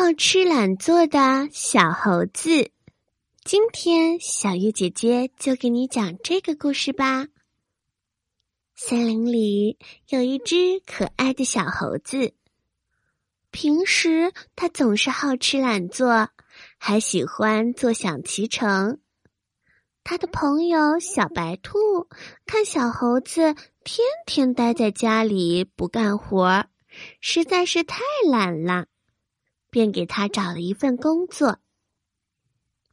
好吃懒做的小猴子，今天小月姐姐就给你讲这个故事吧。森林里有一只可爱的小猴子，平时它总是好吃懒做，还喜欢坐享其成。他的朋友小白兔看小猴子天天待在家里不干活，实在是太懒了。便给他找了一份工作。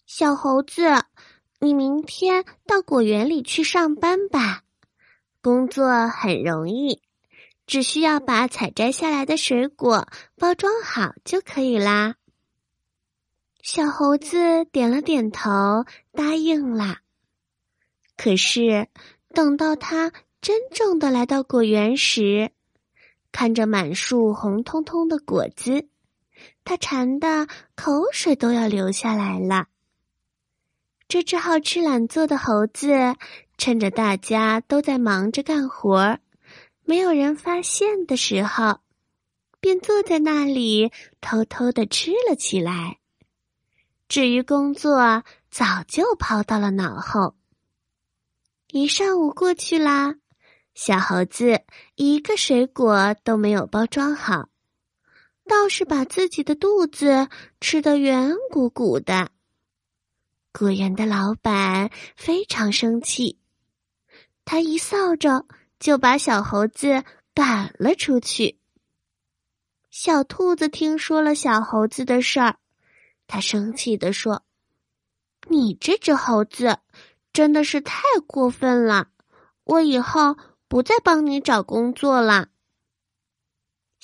小猴子，你明天到果园里去上班吧。工作很容易，只需要把采摘下来的水果包装好就可以啦。小猴子点了点头，答应了。可是，等到他真正的来到果园时，看着满树红彤彤的果子。他馋的口水都要流下来了。这只好吃懒做的猴子，趁着大家都在忙着干活，没有人发现的时候，便坐在那里偷偷的吃了起来。至于工作，早就抛到了脑后。一上午过去啦，小猴子一个水果都没有包装好。倒是把自己的肚子吃得圆鼓鼓的。果园的老板非常生气，他一扫帚就把小猴子赶了出去。小兔子听说了小猴子的事儿，他生气的说：“你这只猴子真的是太过分了！我以后不再帮你找工作了。”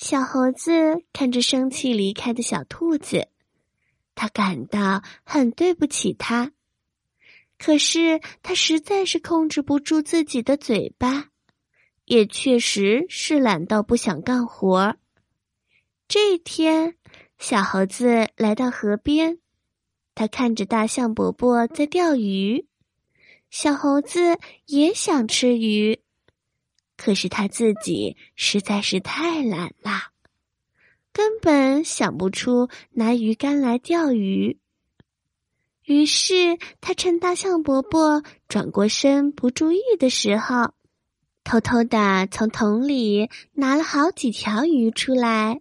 小猴子看着生气离开的小兔子，他感到很对不起他，可是他实在是控制不住自己的嘴巴，也确实是懒到不想干活。这一天，小猴子来到河边，他看着大象伯伯在钓鱼，小猴子也想吃鱼。可是他自己实在是太懒了，根本想不出拿鱼竿来钓鱼。于是他趁大象伯伯转过身不注意的时候，偷偷的从桶里拿了好几条鱼出来。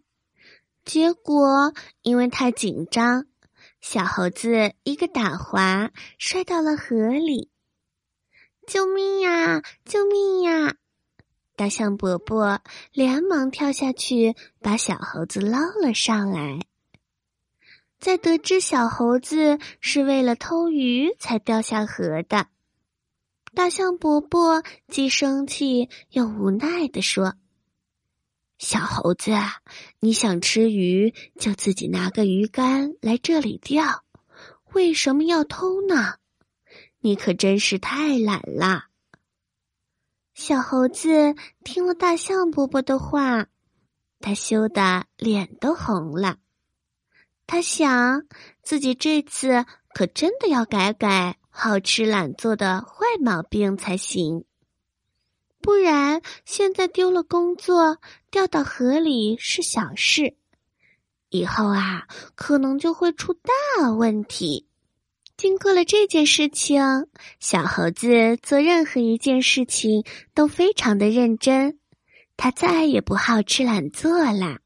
结果因为太紧张，小猴子一个打滑，摔到了河里。救命呀！救命呀！大象伯伯连忙跳下去，把小猴子捞了上来。在得知小猴子是为了偷鱼才掉下河的，大象伯伯既生气又无奈的说：“小猴子，你想吃鱼就自己拿个鱼竿来这里钓，为什么要偷呢？你可真是太懒了。”小猴子听了大象伯伯的话，他羞得脸都红了。他想，自己这次可真的要改改好吃懒做的坏毛病才行，不然现在丢了工作，掉到河里是小事，以后啊，可能就会出大问题。经过了这件事情，小猴子做任何一件事情都非常的认真，他再也不好吃懒做了。